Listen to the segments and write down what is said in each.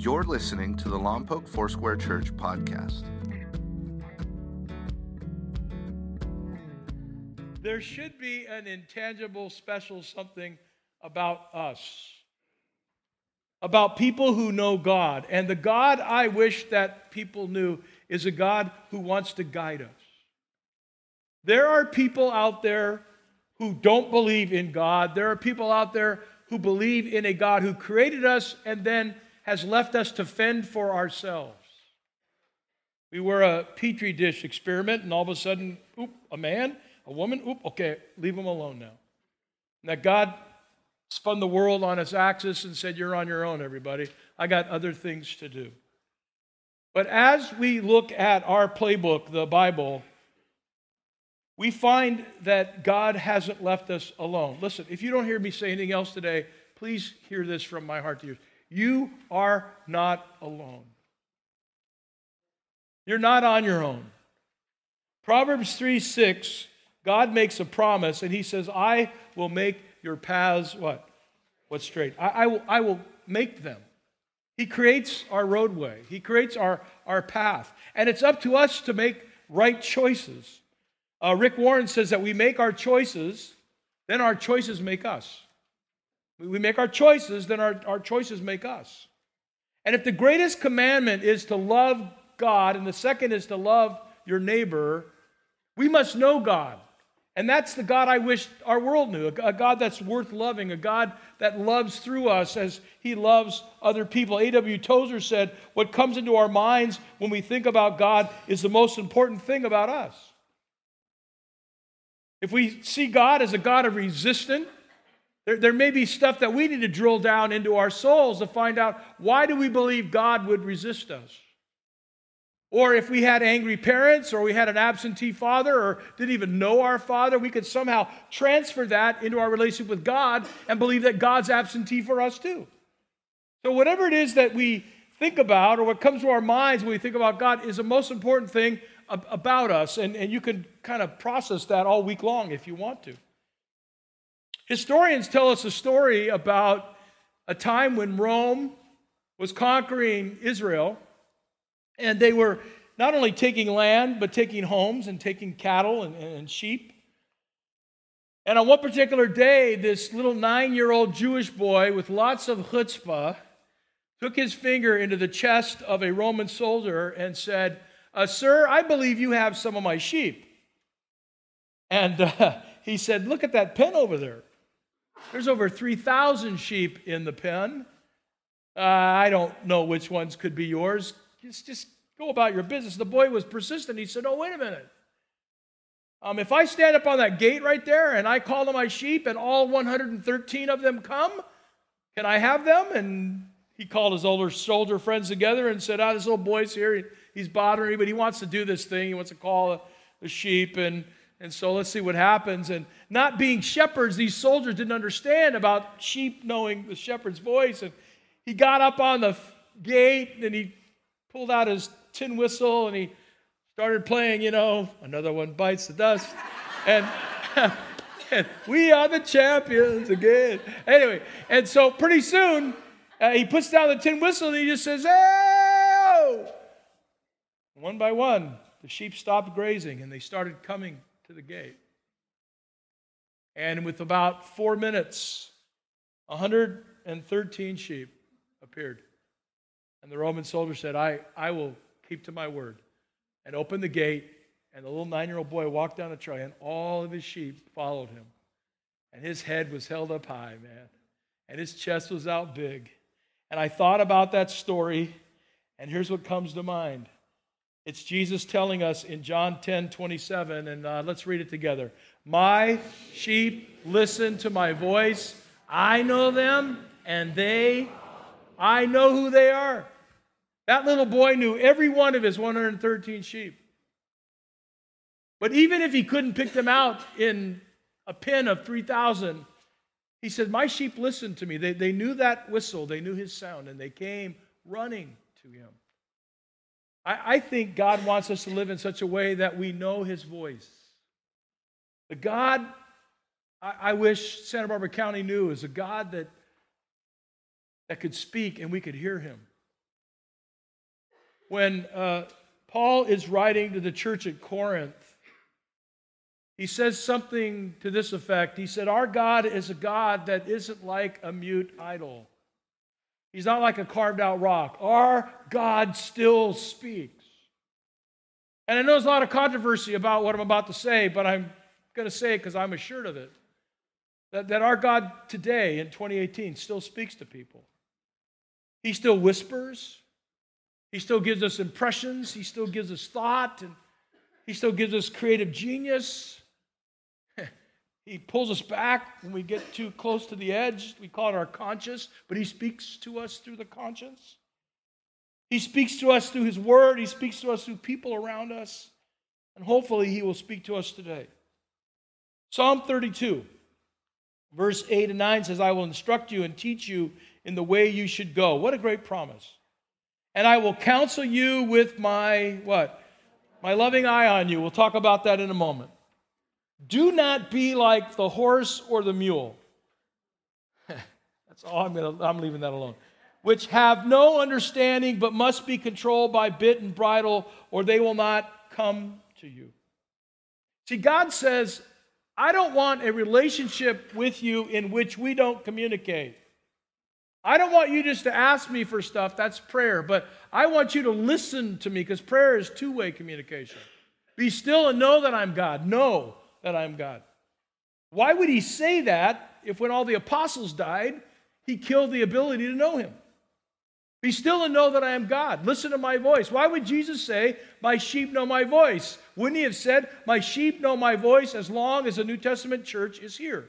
You're listening to the Lompoc Foursquare Church podcast. There should be an intangible, special something about us, about people who know God. And the God I wish that people knew is a God who wants to guide us. There are people out there who don't believe in God. There are people out there who believe in a God who created us and then has left us to fend for ourselves. We were a petri dish experiment, and all of a sudden, oop, a man, a woman, oop, okay, leave them alone now. That God spun the world on its axis and said, You're on your own, everybody. I got other things to do. But as we look at our playbook, the Bible, we find that God hasn't left us alone. Listen, if you don't hear me say anything else today, please hear this from my heart to you. You are not alone. You're not on your own. Proverbs 3 6, God makes a promise and he says, I will make your paths what? What straight? I, I, will, I will make them. He creates our roadway, He creates our, our path. And it's up to us to make right choices. Uh, Rick Warren says that we make our choices, then our choices make us. We make our choices, then our, our choices make us. And if the greatest commandment is to love God and the second is to love your neighbor, we must know God. And that's the God I wish our world knew a God that's worth loving, a God that loves through us as he loves other people. A.W. Tozer said, What comes into our minds when we think about God is the most important thing about us. If we see God as a God of resistance, there, there may be stuff that we need to drill down into our souls to find out why do we believe God would resist us? Or if we had angry parents, or we had an absentee father, or didn't even know our father, we could somehow transfer that into our relationship with God and believe that God's absentee for us too. So, whatever it is that we think about, or what comes to our minds when we think about God, is the most important thing about us. And, and you can kind of process that all week long if you want to. Historians tell us a story about a time when Rome was conquering Israel, and they were not only taking land, but taking homes and taking cattle and, and sheep. And on one particular day, this little nine year old Jewish boy with lots of chutzpah took his finger into the chest of a Roman soldier and said, uh, Sir, I believe you have some of my sheep. And uh, he said, Look at that pen over there. There's over 3,000 sheep in the pen. Uh, I don't know which ones could be yours. Just, just go about your business. The boy was persistent. He said, Oh, wait a minute. Um, if I stand up on that gate right there and I call to my sheep and all 113 of them come, can I have them? And he called his older soldier friends together and said, Ah, oh, this little boy's here. He's bothering me, but he wants to do this thing. He wants to call the sheep. And and so let's see what happens. And not being shepherds, these soldiers didn't understand about sheep knowing the shepherd's voice. And he got up on the gate and he pulled out his tin whistle and he started playing, you know, another one bites the dust. and, and we are the champions again. Anyway, and so pretty soon uh, he puts down the tin whistle and he just says, hey! One by one, the sheep stopped grazing and they started coming to the gate. And with about four minutes, 113 sheep appeared. And the Roman soldier said, I, I will keep to my word. And opened the gate, and the little nine year old boy walked down the trail, and all of his sheep followed him. And his head was held up high, man. And his chest was out big. And I thought about that story, and here's what comes to mind it's Jesus telling us in John 10 27, and uh, let's read it together. My sheep listen to my voice. I know them, and they, I know who they are. That little boy knew every one of his 113 sheep. But even if he couldn't pick them out in a pen of 3,000, he said, My sheep listened to me. They, they knew that whistle, they knew his sound, and they came running to him. I, I think God wants us to live in such a way that we know His voice. The God I, I wish Santa Barbara County knew is a God that, that could speak and we could hear Him. when uh, Paul is writing to the church at Corinth, he says something to this effect. He said, Our God is a God that isn't like a mute idol. He's not like a carved out rock. Our God still speaks. And I know there's a lot of controversy about what I'm about to say, but I'm going to say it because I'm assured of it. That, that our God today in 2018 still speaks to people. He still whispers. He still gives us impressions. He still gives us thought. And he still gives us creative genius. He pulls us back when we get too close to the edge. We call it our conscience, but he speaks to us through the conscience. He speaks to us through his word. He speaks to us through people around us. And hopefully, he will speak to us today. Psalm 32, verse 8 and 9 says, I will instruct you and teach you in the way you should go. What a great promise. And I will counsel you with my what? My loving eye on you. We'll talk about that in a moment. Do not be like the horse or the mule. That's all I'm going to I'm leaving that alone. Which have no understanding but must be controlled by bit and bridle or they will not come to you. See God says, I don't want a relationship with you in which we don't communicate. I don't want you just to ask me for stuff, that's prayer, but I want you to listen to me because prayer is two way communication. Be still and know that I'm God. Know that I'm God. Why would he say that if when all the apostles died, he killed the ability to know him? Be still and know that I am God. Listen to my voice. Why would Jesus say, My sheep know my voice? Wouldn't he have said, My sheep know my voice as long as the New Testament church is here?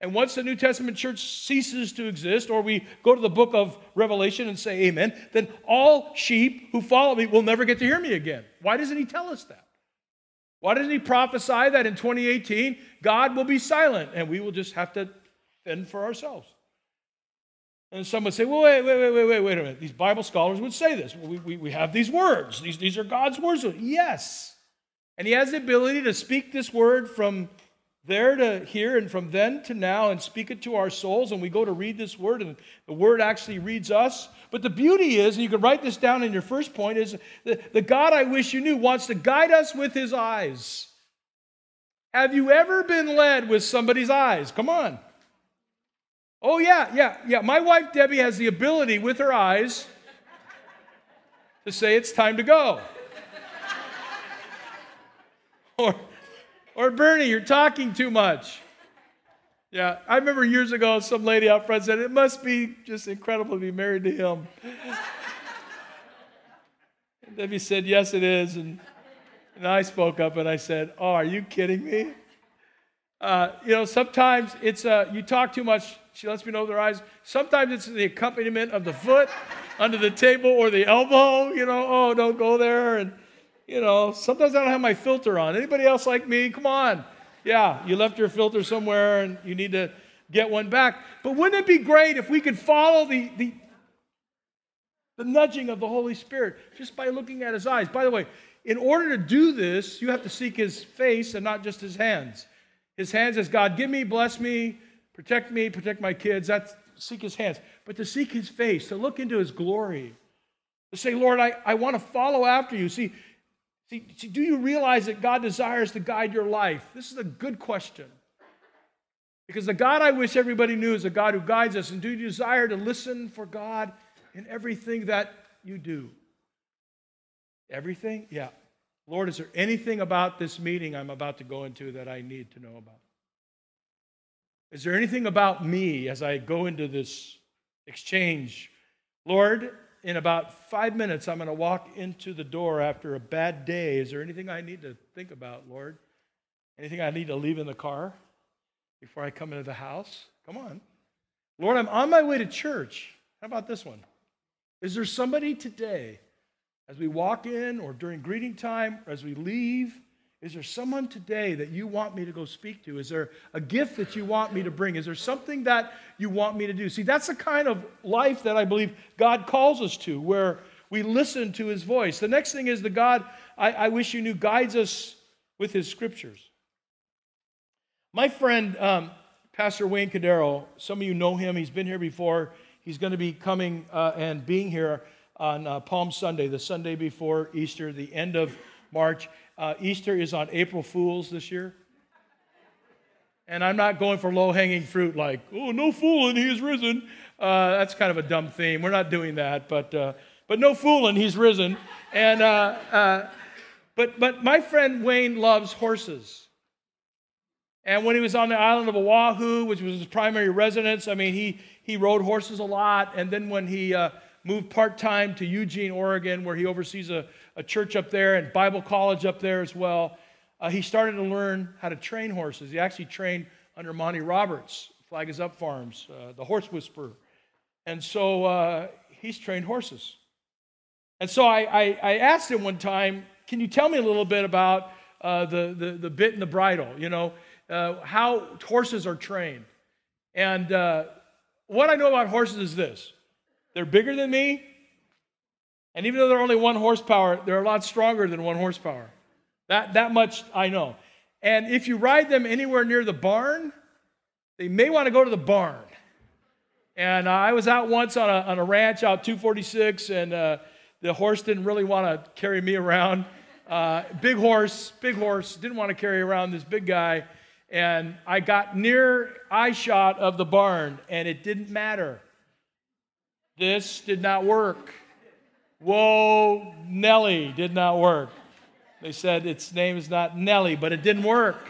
And once the New Testament church ceases to exist, or we go to the book of Revelation and say amen, then all sheep who follow me will never get to hear me again. Why doesn't he tell us that? Why doesn't he prophesy that in 2018 God will be silent and we will just have to fend for ourselves? And some would say, well, wait, wait, wait, wait, wait, wait a minute. These Bible scholars would say this. We, we, we have these words. These, these are God's words. Yes. And he has the ability to speak this word from there to hear and from then to now and speak it to our souls. And we go to read this word, and the word actually reads us. But the beauty is, and you can write this down in your first point, is the, the God I wish you knew wants to guide us with his eyes. Have you ever been led with somebody's eyes? Come on. Oh, yeah, yeah, yeah. My wife Debbie has the ability with her eyes to say it's time to go. or, or Bernie, you're talking too much. Yeah, I remember years ago, some lady out front said, It must be just incredible to be married to him. and Debbie said, Yes, it is. And, and I spoke up and I said, Oh, are you kidding me? Uh, you know, sometimes it's uh, you talk too much. She lets me know with her eyes. Sometimes it's the accompaniment of the foot under the table or the elbow. You know, oh, don't go there. And you know, sometimes I don't have my filter on. Anybody else like me? Come on. Yeah, you left your filter somewhere and you need to get one back. But wouldn't it be great if we could follow the, the, the nudging of the Holy Spirit just by looking at his eyes? By the way, in order to do this, you have to seek his face and not just his hands. His hands as God, give me, bless me, protect me, protect my kids. That's seek his hands. But to seek his face, to look into his glory, to say, Lord, I, I want to follow after you. See, see, see, do you realize that God desires to guide your life? This is a good question. Because the God I wish everybody knew is a God who guides us. And do you desire to listen for God in everything that you do? Everything? Yeah. Lord, is there anything about this meeting I'm about to go into that I need to know about? Is there anything about me as I go into this exchange? Lord, in about five minutes, I'm going to walk into the door after a bad day. Is there anything I need to think about, Lord? Anything I need to leave in the car before I come into the house? Come on. Lord, I'm on my way to church. How about this one? Is there somebody today as we walk in or during greeting time or as we leave? Is there someone today that you want me to go speak to? Is there a gift that you want me to bring? Is there something that you want me to do? See, that's the kind of life that I believe God calls us to, where we listen to his voice. The next thing is the God I, I wish you knew guides us with his scriptures. My friend, um, Pastor Wayne Cordeiro, some of you know him, he's been here before. He's going to be coming uh, and being here on uh, Palm Sunday, the Sunday before Easter, the end of March. Uh, Easter is on April Fools this year. And I'm not going for low hanging fruit like, oh, no fooling, he is risen. Uh, that's kind of a dumb theme. We're not doing that, but, uh, but no fooling, he's risen. And, uh, uh, but, but my friend Wayne loves horses. And when he was on the island of Oahu, which was his primary residence, I mean, he, he rode horses a lot. And then when he uh, moved part time to Eugene, Oregon, where he oversees a, a church up there and Bible college up there as well, uh, he started to learn how to train horses. He actually trained under Monty Roberts, Flag is Up Farms, uh, the horse whisperer. And so uh, he's trained horses. And so I, I, I, asked him one time, can you tell me a little bit about uh, the, the, the, bit and the bridle, you know, uh, how horses are trained? And uh, what I know about horses is this they're bigger than me, and even though they're only one horsepower, they're a lot stronger than one horsepower. That, that much I know. And if you ride them anywhere near the barn, they may want to go to the barn. And I was out once on a, on a ranch out 246, and uh, the horse didn't really want to carry me around. Uh, big horse, big horse, didn't want to carry around this big guy. And I got near eye shot of the barn, and it didn't matter. This did not work. Whoa, Nelly did not work. They said its name is not Nellie, but it didn't work.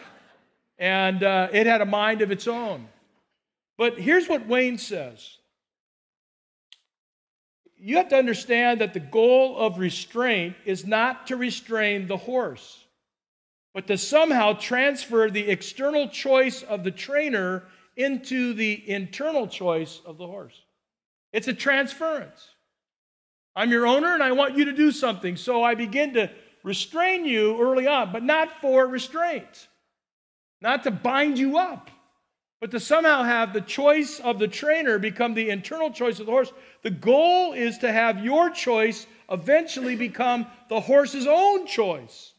And uh, it had a mind of its own. But here's what Wayne says you have to understand that the goal of restraint is not to restrain the horse, but to somehow transfer the external choice of the trainer into the internal choice of the horse. It's a transference. I'm your owner and I want you to do something, so I begin to restrain you early on, but not for restraint, not to bind you up, but to somehow have the choice of the trainer become the internal choice of the horse. The goal is to have your choice eventually become the horse's own choice.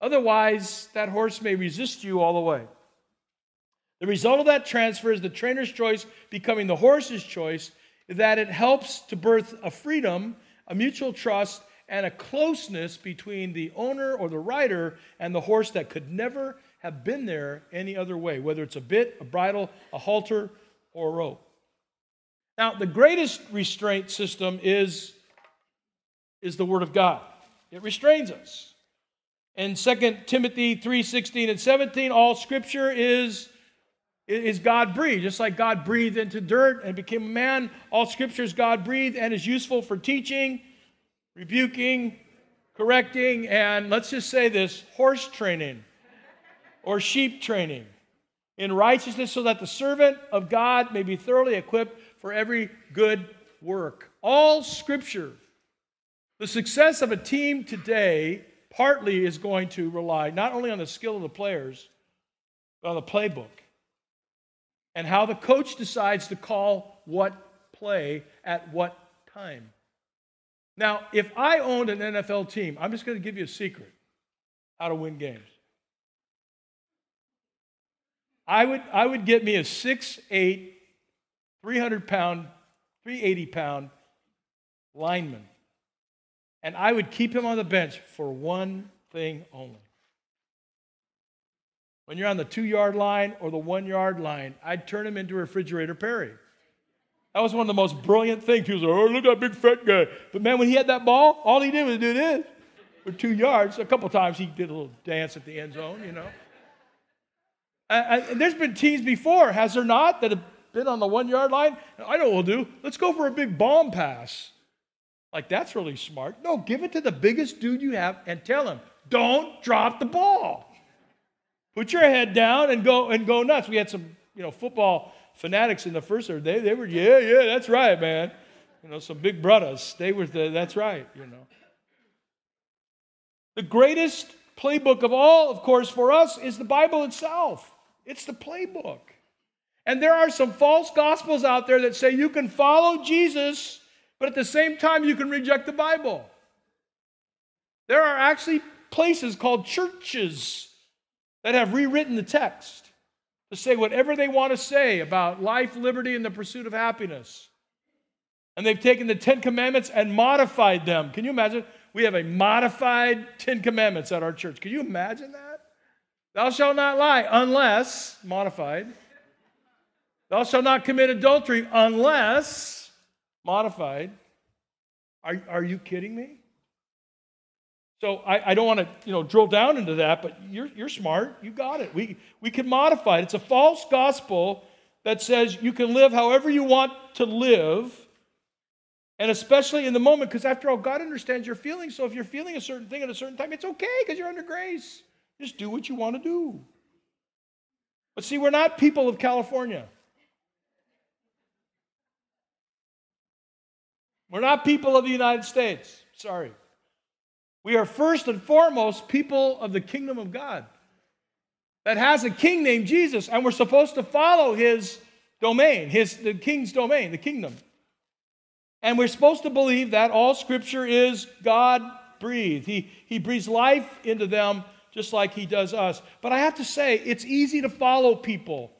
Otherwise, that horse may resist you all the way. The result of that transfer is the trainer's choice becoming the horse's choice, that it helps to birth a freedom, a mutual trust, and a closeness between the owner or the rider and the horse that could never have been there any other way, whether it's a bit, a bridle, a halter, or a rope. Now, the greatest restraint system is, is the Word of God. It restrains us. In 2 Timothy 3 16 and 17, all scripture is, is God breathed. Just like God breathed into dirt and became a man, all scriptures God breathed and is useful for teaching rebuking, correcting, and let's just say this horse training or sheep training in righteousness so that the servant of God may be thoroughly equipped for every good work. All scripture. The success of a team today partly is going to rely not only on the skill of the players, but on the playbook and how the coach decides to call what play at what time. Now, if I owned an NFL team, I'm just going to give you a secret how to win games. I would, I would get me a 6'8, 300 pound, 380 pound lineman, and I would keep him on the bench for one thing only. When you're on the two yard line or the one yard line, I'd turn him into Refrigerator Perry. That was one of the most brilliant things. He was like, oh, look at that big fat guy. But man, when he had that ball, all he did was do this for two yards. A couple times he did a little dance at the end zone, you know. And, and there's been teams before, has there not, that have been on the one yard line? I know what we'll do. Let's go for a big bomb pass. Like, that's really smart. No, give it to the biggest dude you have and tell him, don't drop the ball. Put your head down and go and go nuts. We had some, you know, football fanatics in the first service, they, they were, yeah, yeah, that's right, man. You know, some big brothers. They were, the, that's right, you know. The greatest playbook of all, of course, for us is the Bible itself. It's the playbook. And there are some false gospels out there that say you can follow Jesus, but at the same time you can reject the Bible. There are actually places called churches that have rewritten the text to say whatever they want to say about life, liberty, and the pursuit of happiness. And they've taken the Ten Commandments and modified them. Can you imagine? We have a modified Ten Commandments at our church. Can you imagine that? Thou shalt not lie unless, modified. Thou shalt not commit adultery unless, modified. Are, are you kidding me? So I, I don't want to you know drill down into that, but you're, you're smart. You got it. We, we can modify it. It's a false gospel that says you can live however you want to live, and especially in the moment, because after all, God understands your feelings. So if you're feeling a certain thing at a certain time, it's okay because you're under grace. Just do what you want to do. But see, we're not people of California. We're not people of the United States. Sorry. We are first and foremost people of the kingdom of God that has a king named Jesus, and we're supposed to follow his domain, his the king's domain, the kingdom. And we're supposed to believe that all scripture is God breathed. He, he breathes life into them just like he does us. But I have to say, it's easy to follow people.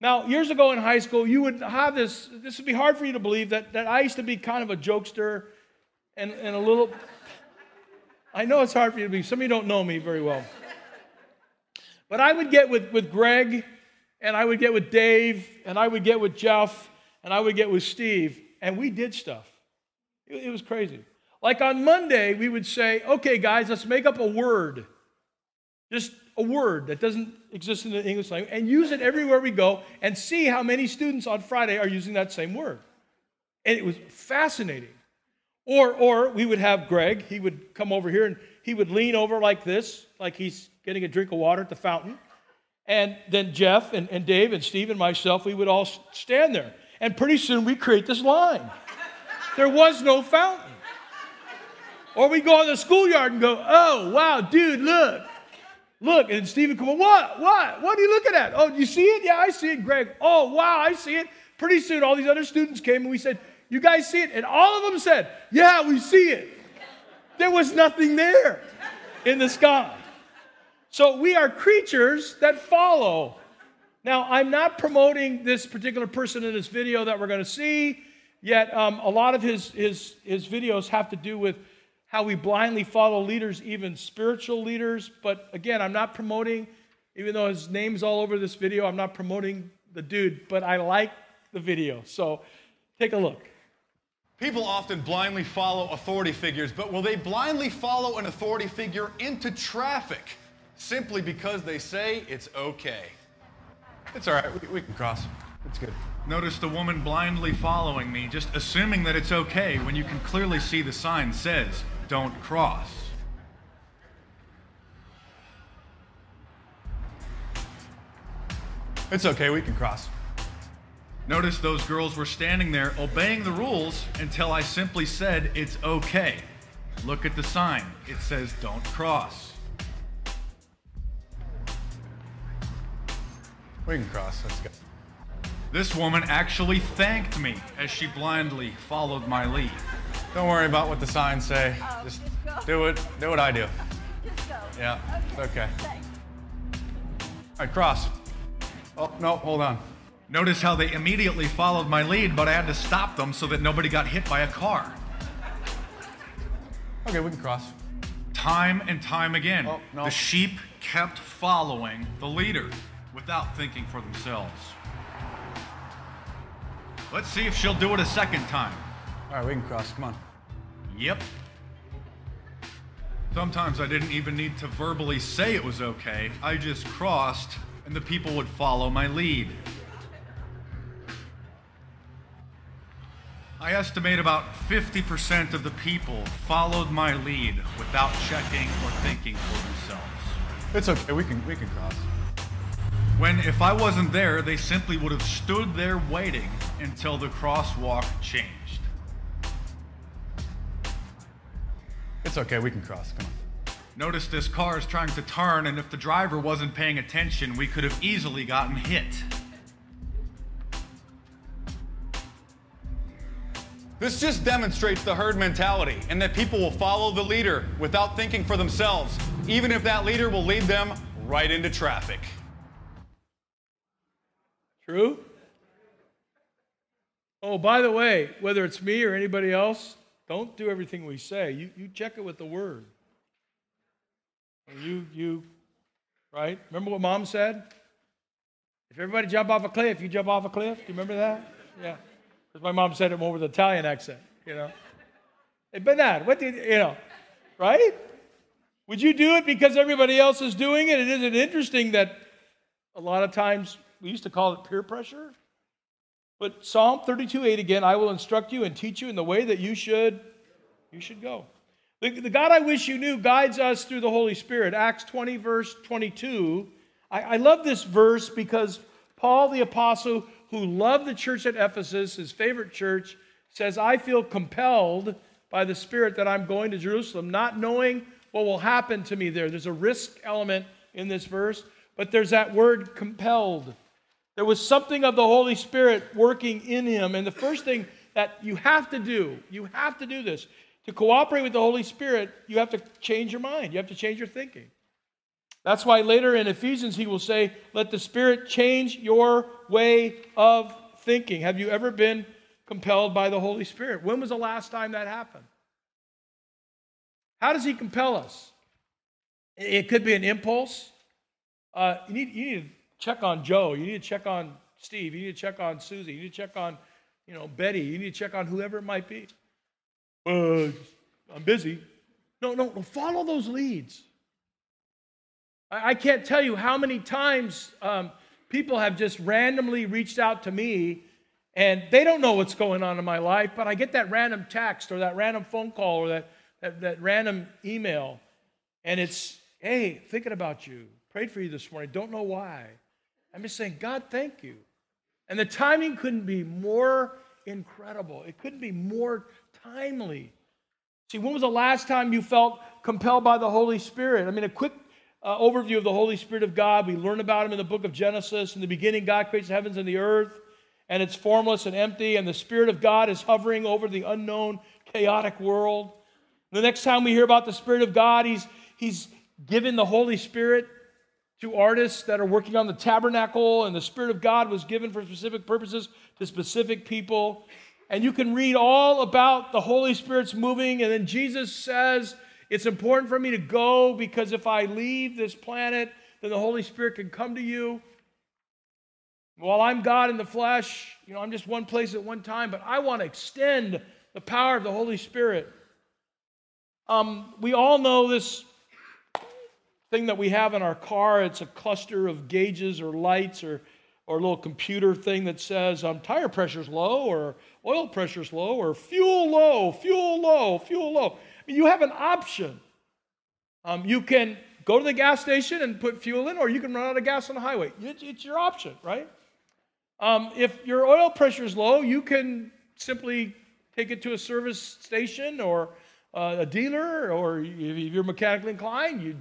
Now, years ago in high school, you would have this, this would be hard for you to believe that, that I used to be kind of a jokester and, and a little, I know it's hard for you to be, some of you don't know me very well. But I would get with, with Greg, and I would get with Dave, and I would get with Jeff, and I would get with Steve, and we did stuff. It, it was crazy. Like on Monday, we would say, okay, guys, let's make up a word. Just a word that doesn't exist in the English language, and use it everywhere we go, and see how many students on Friday are using that same word. And it was fascinating. Or, or we would have Greg, he would come over here and he would lean over like this, like he's getting a drink of water at the fountain. And then Jeff and, and Dave and Steve and myself, we would all stand there. And pretty soon we create this line. There was no fountain. Or we go in the schoolyard and go, oh, wow, dude, look. Look. And would come, what? What? What are you looking at? Oh, you see it? Yeah, I see it, Greg. Oh, wow, I see it. Pretty soon all these other students came and we said, you guys see it? And all of them said, Yeah, we see it. There was nothing there in the sky. So we are creatures that follow. Now, I'm not promoting this particular person in this video that we're going to see, yet um, a lot of his, his, his videos have to do with how we blindly follow leaders, even spiritual leaders. But again, I'm not promoting, even though his name's all over this video, I'm not promoting the dude, but I like the video. So take a look. People often blindly follow authority figures, but will they blindly follow an authority figure into traffic simply because they say it's okay? It's all right, we, we can cross. It's good. Notice the woman blindly following me, just assuming that it's okay when you can clearly see the sign says, don't cross. It's okay, we can cross. Notice those girls were standing there obeying the rules until I simply said it's okay. Look at the sign. It says don't cross. We can cross. Let's go. This woman actually thanked me as she blindly followed my lead. Don't worry about what the signs say. Oh, just just do it. Do what I do. Just go. Yeah. It's okay. Thanks. All right, cross. Oh no, hold on. Notice how they immediately followed my lead, but I had to stop them so that nobody got hit by a car. Okay, we can cross. Time and time again, Oh, no. the sheep kept following the leader without thinking for themselves. Let's see if she'll do it a second time. All right, we can cross. Come on. Yep. Sometimes I didn't even need to verbally say it was okay. I just crossed, and the people would follow my lead. I estimate about 50% of the people followed my lead without checking or thinking for themselves. It's okay. We can we can cross. When, if I wasn't there, they simply would have stood there waiting until the crosswalk changed. It's okay. We can cross. Come on. Notice this car is trying to turn, and if the driver wasn't paying attention, we could have easily gotten hit. This just demonstrates the herd mentality and that people will follow the leader without thinking for themselves, even if that leader will lead them right into traffic. True? Oh, by the way, whether it's me or anybody else, don't do everything we say. You, you check it with the word. You, you, right? Remember what mom said? If everybody jump off a cliff, you jump off a cliff. Do you remember that? Yeah. Because my mom said it more with an Italian accent, you know. Hey, Bernard, what did, you know, right? Would you do it because everybody else is doing it? And isn't it interesting that a lot of times we used to call it peer pressure? But Psalm 32 8 again, I will instruct you and teach you in the way that you should, you should go. The, the God I wish you knew guides us through the Holy Spirit. Acts 20, verse 22. I, I love this verse because Paul the Apostle, who loved the church at Ephesus, his favorite church, says, I feel compelled by the Spirit that I'm going to Jerusalem, not knowing what will happen to me there. There's a risk element in this verse, but there's that word compelled. There was something of the Holy Spirit working in him. And the first thing that you have to do, you have to do this. To cooperate with the Holy Spirit, you have to change your mind. You have to change your thinking. That's why later in Ephesians, he will say, Let the Spirit change your way of thinking. Have you ever been compelled by the Holy Spirit? When was the last time that happened? How does he compel us? It could be an impulse. Uh, you, need, you need to check on Joe. You need to check on Steve. You need to check on Susie. You need to check on, you know, Betty. You need to check on whoever it might be. Uh, I'm busy. No, no, no, follow those leads. I, can't tell you how many times um, people have just randomly reached out to me and they don't know what's going on in my life, but I get that random text or that random phone call or that, that, that random email, and it's, hey, thinking about you, prayed for you this morning, don't know why. I'm just saying, God, thank you. And the timing couldn't be more incredible. It couldn't be more timely. See, when was the last time you felt compelled by the Holy Spirit? I mean, a quick uh, overview of the Holy Spirit of God. We learn about him in the book of Genesis. In the beginning, God creates the heavens and the earth, and it's formless and empty, and the Spirit of God is hovering over the unknown, chaotic world. The next time we hear about the Spirit of God, he's, he's given the Holy Spirit to artists that are working on the tabernacle, and the Spirit of God was given for specific purposes to specific people. And you can read all about the Holy Spirit's moving. And then Jesus says, It's important for me to go because if I leave this planet, then the Holy Spirit can come to you. While I'm God in the flesh, you know, I'm just one place at one time, but I want to extend the power of the Holy Spirit. Um, we all know this thing that we have in our car. It's a cluster of gauges or lights or, or a little computer thing that says um, tire pressure's low or oil pressure's low or fuel low, fuel low, fuel low. You have an option. Um, you can go to the gas station and put fuel in, or you can run out of gas on the highway. It's, it's your option, right? Um, if your oil pressure is low, you can simply take it to a service station or uh, a dealer, or if you're mechanically inclined, you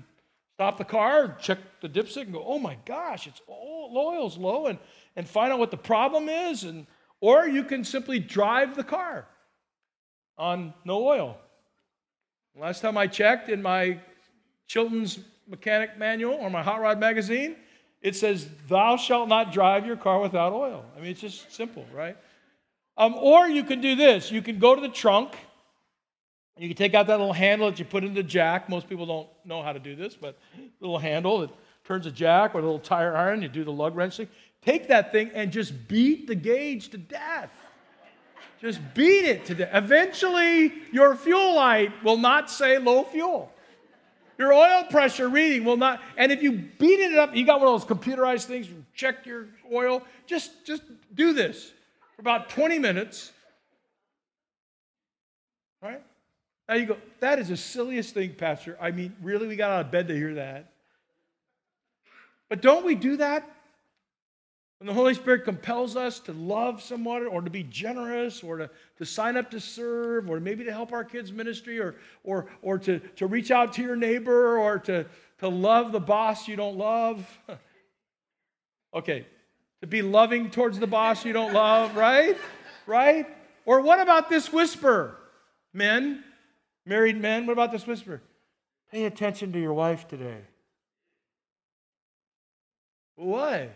stop the car, check the dipstick, and go, "Oh my gosh, it's oil's low," and and find out what the problem is, and or you can simply drive the car on no oil. Last time I checked in my Chilton's mechanic manual or my hot rod magazine, it says, Thou shalt not drive your car without oil. I mean, it's just simple, right? Um, or you can do this you can go to the trunk. You can take out that little handle that you put in the jack. Most people don't know how to do this, but little handle that turns a jack or a little tire iron. You do the lug wrench thing. Take that thing and just beat the gauge to death. Just beat it to death. Eventually, your fuel light will not say low fuel. Your oil pressure reading will not, and if you beat it up, you got one of those computerized things, you check your oil, just, just do this for about 20 minutes. Right? Now you go, that is the silliest thing, Pastor. I mean, really, we got out of bed to hear that. But don't we do that when the Holy Spirit compels us to love someone or to be generous or to, to sign up to serve or maybe to help our kids' ministry or, or, or to, to reach out to your neighbor or to, to love the boss you don't love. okay, to be loving towards the boss you don't love, right? Right? Or what about this whisper? Men, married men, what about this whisper? Pay attention to your wife today. Why?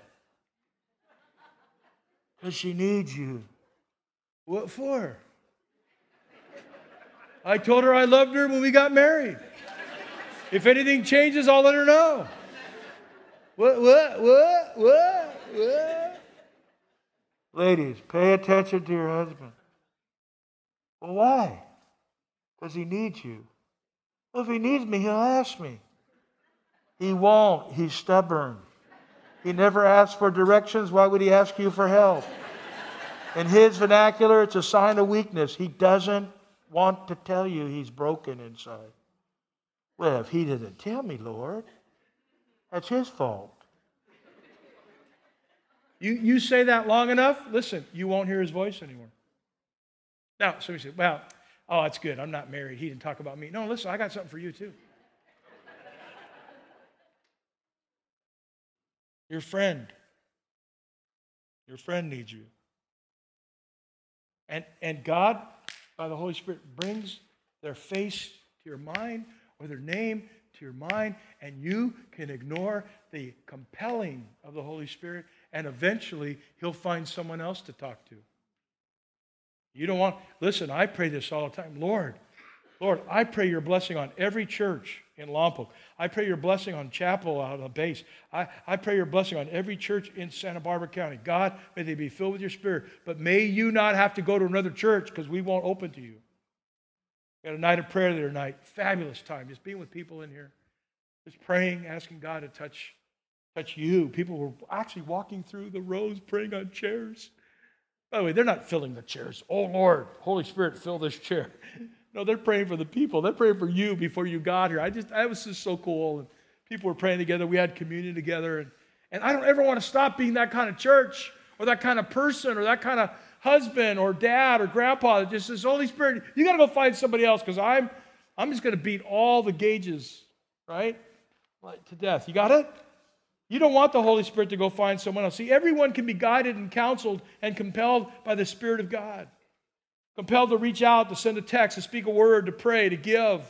Because she needs you. What for? I told her I loved her when we got married. If anything changes, I'll let her know. What, what, what, what, what? Ladies, pay attention to your husband. Well, why? Because he needs you. Well, if he needs me, he'll ask me. He won't. He's stubborn. He never asks for directions. Why would he ask you for help? In his vernacular, it's a sign of weakness. He doesn't want to tell you he's broken inside. Well, if he doesn't tell me, Lord, that's his fault. You, you say that long enough, listen, you won't hear his voice anymore. Now, so you say, well, oh, that's good. I'm not married. He didn't talk about me. No, listen, I got something for you too. Your friend. Your friend needs you. And, and God, by the Holy Spirit, brings their face to your mind or their name to your mind, and you can ignore the compelling of the Holy Spirit, and eventually He'll find someone else to talk to. You don't want, listen, I pray this all the time. Lord, Lord, I pray your blessing on every church in Lompoc. I pray your blessing on chapel out on base. I, I pray your blessing on every church in Santa Barbara County. God, may they be filled with your spirit. But may you not have to go to another church because we won't open to you. Had a night of prayer there tonight. Fabulous time. Just being with people in here. Just praying, asking God to touch, touch you. People were actually walking through the rows praying on chairs. By the way, they're not filling the chairs. Oh Lord, Holy Spirit, fill this chair. No, they're praying for the people. They're praying for you before you got here. I just, that was just so cool. And people were praying together. We had communion together. And, and I don't ever want to stop being that kind of church or that kind of person or that kind of husband or dad or grandpa that just says, Holy Spirit, you got to go find somebody else because I'm, I'm just going to beat all the gauges, right? to death. You got it? You don't want the Holy Spirit to go find someone else. See, everyone can be guided and counseled and compelled by the Spirit of God compelled to reach out, to send a text, to speak a word, to pray, to give,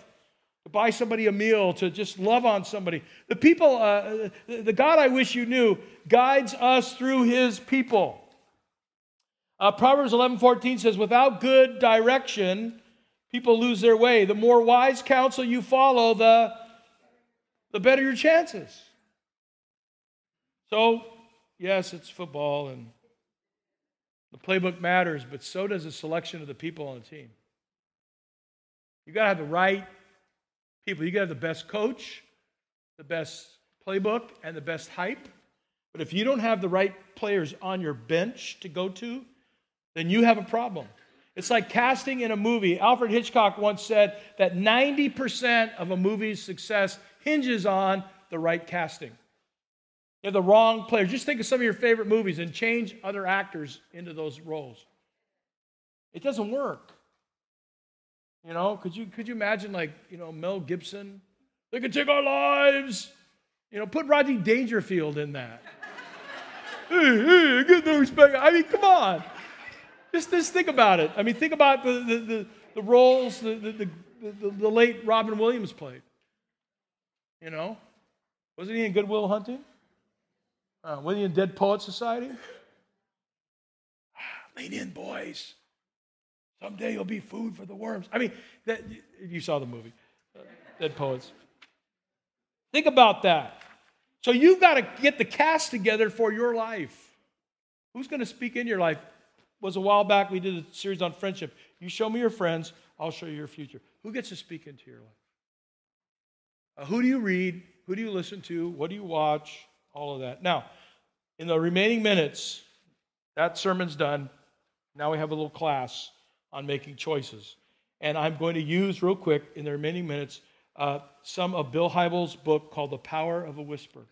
to buy somebody a meal, to just love on somebody. The people, uh, the God I wish you knew, guides us through his people. Uh, Proverbs 11 14 says, Without good direction, people lose their way. The more wise counsel you follow, the, the better your chances. So, yes, it's football and the playbook matters, but so does the selection of the people on the team. You got to have the right people. You got to have the best coach, the best playbook, and the best hype. But if you don't have the right players on your bench to go to, then you have a problem. It's like casting in a movie. Alfred Hitchcock once said that 90% of a movie's success hinges on the right casting. You the wrong players. Just think of some of your favorite movies and change other actors into those roles. It doesn't work. You know, could you could you imagine like, you know, Mel Gibson? They could take our lives. You know, put Rodney Dangerfield in that. hey, hey, get no respect. I mean, come on. Just, just think about it. I mean, think about the, the, the, the roles the, the, the, the late Robin Williams played. You know? Wasn't he in Good Will Hunting? Uh, were you in Dead Poet Society? Lean in, boys. Someday you'll be food for the worms. I mean, that, you saw the movie, uh, Dead Poets. Think about that. So you've got to get the cast together for your life. Who's going to speak in your life? It was a while back we did a series on friendship. You show me your friends, I'll show you your future. Who gets to speak into your life? Uh, who do you read? Who do you listen to? What do you watch? All of that. Now, in the remaining minutes, that sermon's done. Now we have a little class on making choices. And I'm going to use, real quick, in the remaining minutes, uh, some of Bill Hybels' book called The Power of a Whisper,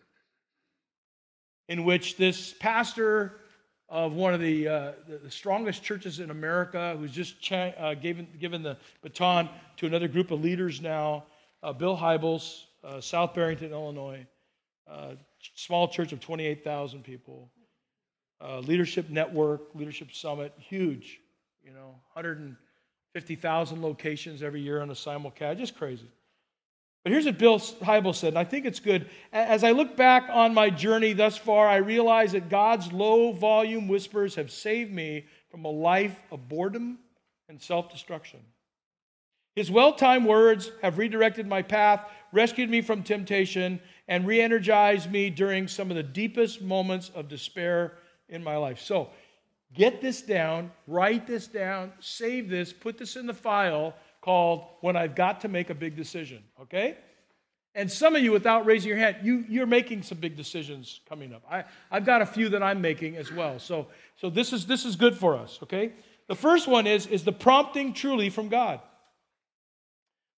in which this pastor of one of the, uh, the strongest churches in America, who's just uh, given, given the baton to another group of leaders now, uh, Bill Hybels, uh, South Barrington, Illinois, uh, small church of 28,000 people. Uh, leadership network, leadership summit, huge. You know, 150,000 locations every year on a simulcast, just crazy. But here's what Bill Hybels said, and I think it's good. As I look back on my journey thus far, I realize that God's low volume whispers have saved me from a life of boredom and self destruction. His well timed words have redirected my path, rescued me from temptation, and re energized me during some of the deepest moments of despair in my life. So, get this down, write this down, save this, put this in the file called When I've Got to Make a Big Decision, okay? And some of you, without raising your hand, you, you're making some big decisions coming up. I, I've got a few that I'm making as well. So, so this, is, this is good for us, okay? The first one is, is the prompting truly from God.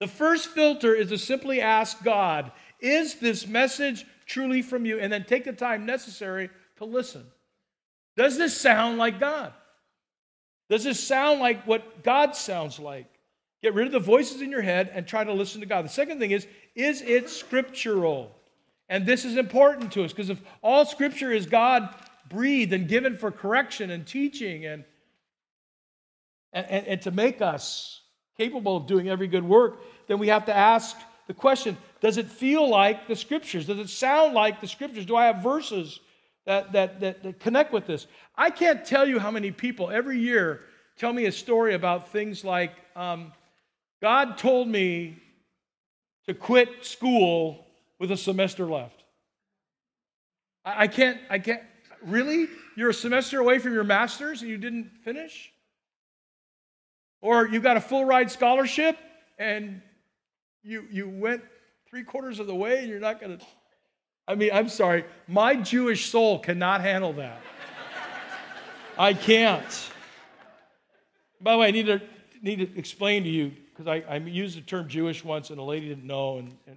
The first filter is to simply ask God, is this message truly from you? And then take the time necessary to listen. Does this sound like God? Does this sound like what God sounds like? Get rid of the voices in your head and try to listen to God. The second thing is, is it scriptural? And this is important to us because if all scripture is God breathed and given for correction and teaching and, and, and, and to make us capable of doing every good work, then we have to ask the question Does it feel like the scriptures? Does it sound like the scriptures? Do I have verses that, that, that, that connect with this? I can't tell you how many people every year tell me a story about things like um, God told me to quit school with a semester left. I, I can't, I can't, really? You're a semester away from your master's and you didn't finish? Or you got a full ride scholarship and you, you went three quarters of the way and you're not going to. I mean, I'm sorry. My Jewish soul cannot handle that. I can't. By the way, I need to, need to explain to you because I, I, used the term Jewish once and a lady didn't know, and, and,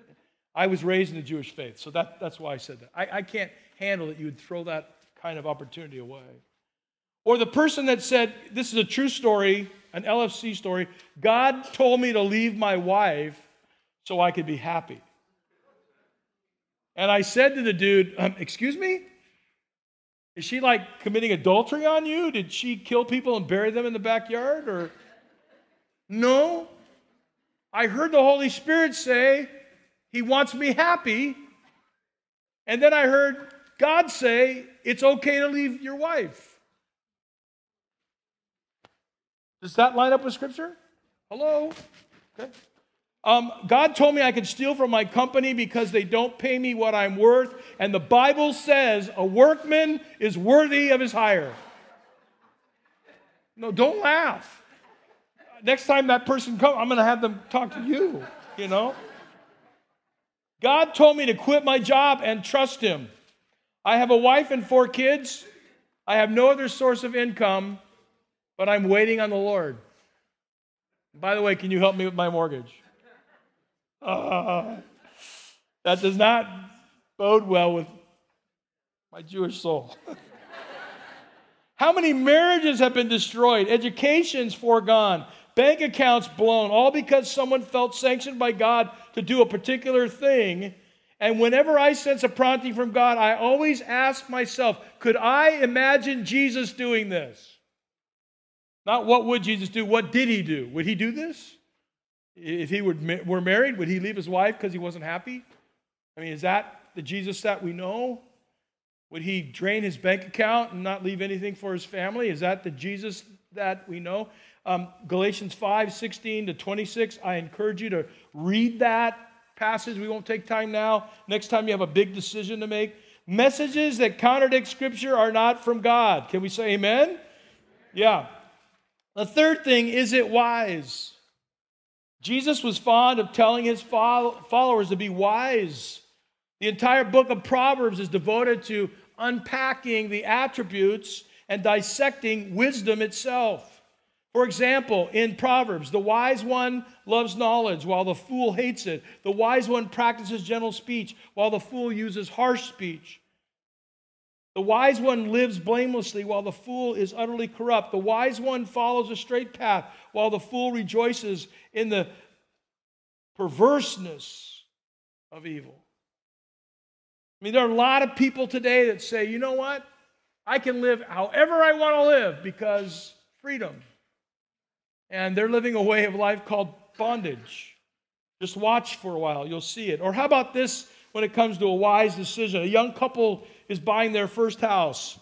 I was raised in the Jewish faith, so that, that's why I said that. I, I can't handle that you would throw that kind of opportunity away. Or the person that said, This is a true story, an LFC story. God told me to leave my wife so I could be happy. And I said to the dude, um, Excuse me? Is she like committing adultery on you? Did she kill people and bury them in the backyard? Or no, I heard the Holy Spirit say, He wants me happy. And then I heard God say, It's okay to leave your wife. Does that line up with Scripture? Hello? Okay. Um, God told me I could steal from my company because they don't pay me what I'm worth. And the Bible says a workman is worthy of his hire. No, don't laugh next time that person comes, I'm going to have them talk to you, you know? God told me to quit my job and trust Him. I have a wife and four kids. I have no other source of income, but I'm waiting on the Lord. By the way, can you help me with my mortgage? Uh, that does not bode well with my Jewish soul. How many marriages have been destroyed? Education's foregone bank accounts blown, all because someone felt sanctioned by God to do a particular thing. And whenever I sense a prompting from God, I always ask myself, could I imagine Jesus doing this? Not what would Jesus do, what did he do? Would he do this? If he would, were married, would he leave his wife because he wasn't happy? I mean, is that the Jesus that we know? Would he drain his bank account and not leave anything for his family? Is that the Jesus that we know? Um, Galatians 5 16 to 26. I encourage you to read that passage. We won't take time now. Next time you have a big decision to make. Messages that contradict Scripture are not from God. Can we say amen? Yeah. The third thing is it wise? Jesus was fond of telling his followers to be wise. The entire book of Proverbs is devoted to unpacking the attributes and dissecting wisdom itself. For example, in Proverbs, the wise one loves knowledge while the fool hates it. The wise one practices gentle speech while the fool uses harsh speech. The wise one lives blamelessly while the fool is utterly corrupt. The wise one follows a straight path while the fool rejoices in the perverseness of evil. I mean, there are a lot of people today that say, you know what? I can live however I want to live because freedom and they're living a way of life called bondage. Just watch for a while, you'll see it. Or how about this when it comes to a wise decision? A young couple is buying their first house.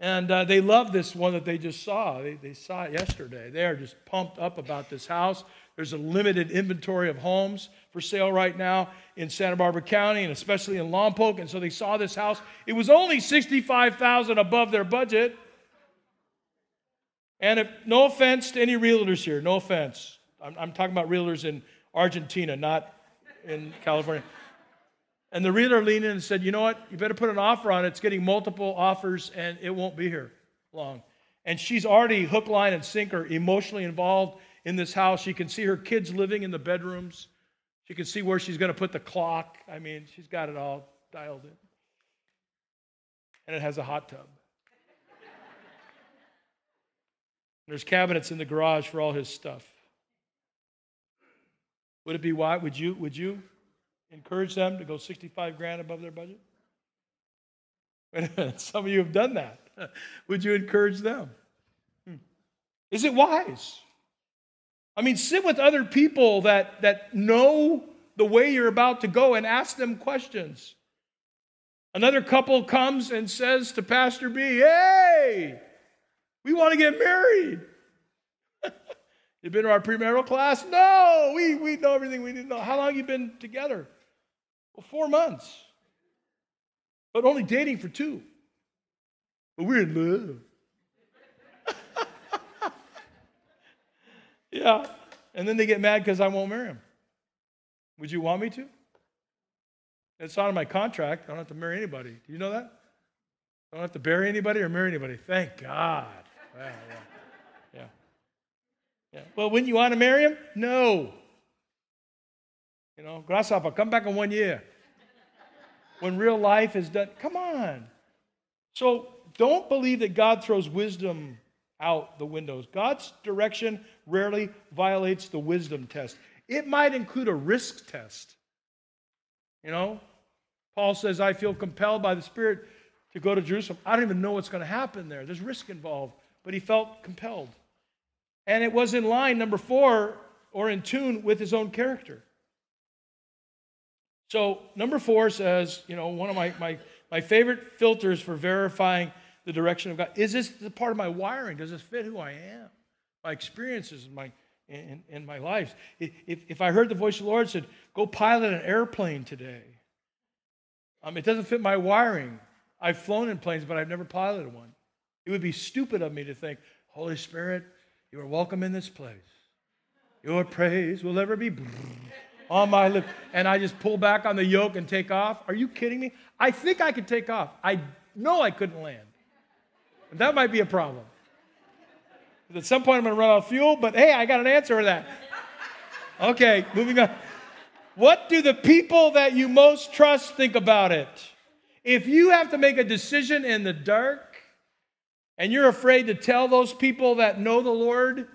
And uh, they love this one that they just saw. They, they saw it yesterday. They are just pumped up about this house. There's a limited inventory of homes for sale right now in Santa Barbara County and especially in Lompoc. And so they saw this house. It was only 65000 above their budget. And if, no offense to any realtors here, no offense. I'm, I'm talking about realtors in Argentina, not in California. And the realtor leaned in and said, You know what? You better put an offer on it. It's getting multiple offers and it won't be here long. And she's already hook, line, and sinker emotionally involved in this house. She can see her kids living in the bedrooms. She can see where she's going to put the clock. I mean, she's got it all dialed in. And it has a hot tub. There's cabinets in the garage for all his stuff. Would it be why? Would you, would you encourage them to go 65 grand above their budget? Some of you have done that. Would you encourage them? Hmm. Is it wise? I mean, sit with other people that, that know the way you're about to go and ask them questions. Another couple comes and says to Pastor B, Hey, we want to get married. You've been to our premarital class? No, we, we know everything we need to know. How long you been together? Well, four months. But only dating for two. But we're in love. yeah. And then they get mad because I won't marry him. Would you want me to? It's not in my contract. I don't have to marry anybody. Do you know that? I don't have to bury anybody or marry anybody. Thank God. Yeah, yeah. yeah. yeah. Well, wouldn't you want to marry him? No. You know, grasshopper, come back in one year. When real life is done, come on. So don't believe that God throws wisdom out the windows. God's direction rarely violates the wisdom test. It might include a risk test. You know, Paul says, I feel compelled by the Spirit to go to Jerusalem. I don't even know what's going to happen there. There's risk involved, but he felt compelled. And it was in line, number four, or in tune with his own character. So, number four says, you know, one of my, my, my favorite filters for verifying the direction of God is this the part of my wiring? Does this fit who I am? My experiences, my, in, in my life. If, if I heard the voice of the Lord said, go pilot an airplane today, um, it doesn't fit my wiring. I've flown in planes, but I've never piloted one. It would be stupid of me to think, Holy Spirit, you are welcome in this place. Your praise will ever be on my lips. And I just pull back on the yoke and take off. Are you kidding me? I think I could take off. I know I couldn't land. That might be a problem. At some point, I'm going to run out of fuel, but hey, I got an answer for that. Okay, moving on. What do the people that you most trust think about it? If you have to make a decision in the dark and you're afraid to tell those people that know the Lord,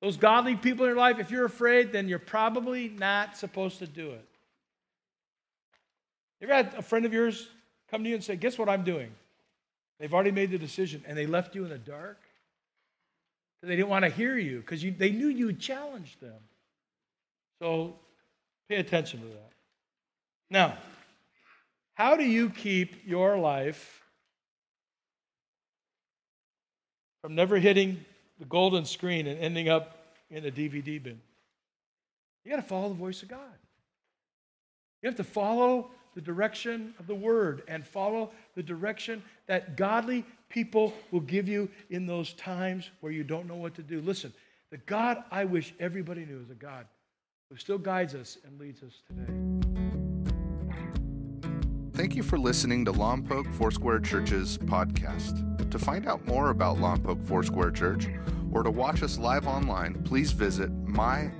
those godly people in your life, if you're afraid, then you're probably not supposed to do it. You ever had a friend of yours come to you and say, Guess what I'm doing? They've already made the decision and they left you in the dark? They didn't want to hear you because they knew you would challenge them. So pay attention to that. Now, how do you keep your life from never hitting the golden screen and ending up in a DVD bin. You got to follow the voice of God. You have to follow the direction of the word and follow the direction that godly people will give you in those times where you don't know what to do. Listen, the God I wish everybody knew is a God who still guides us and leads us today. Thank you for listening to Lompoc Foursquare Church's podcast. To find out more about Lompoc Foursquare Church or to watch us live online, please visit mylfc.com.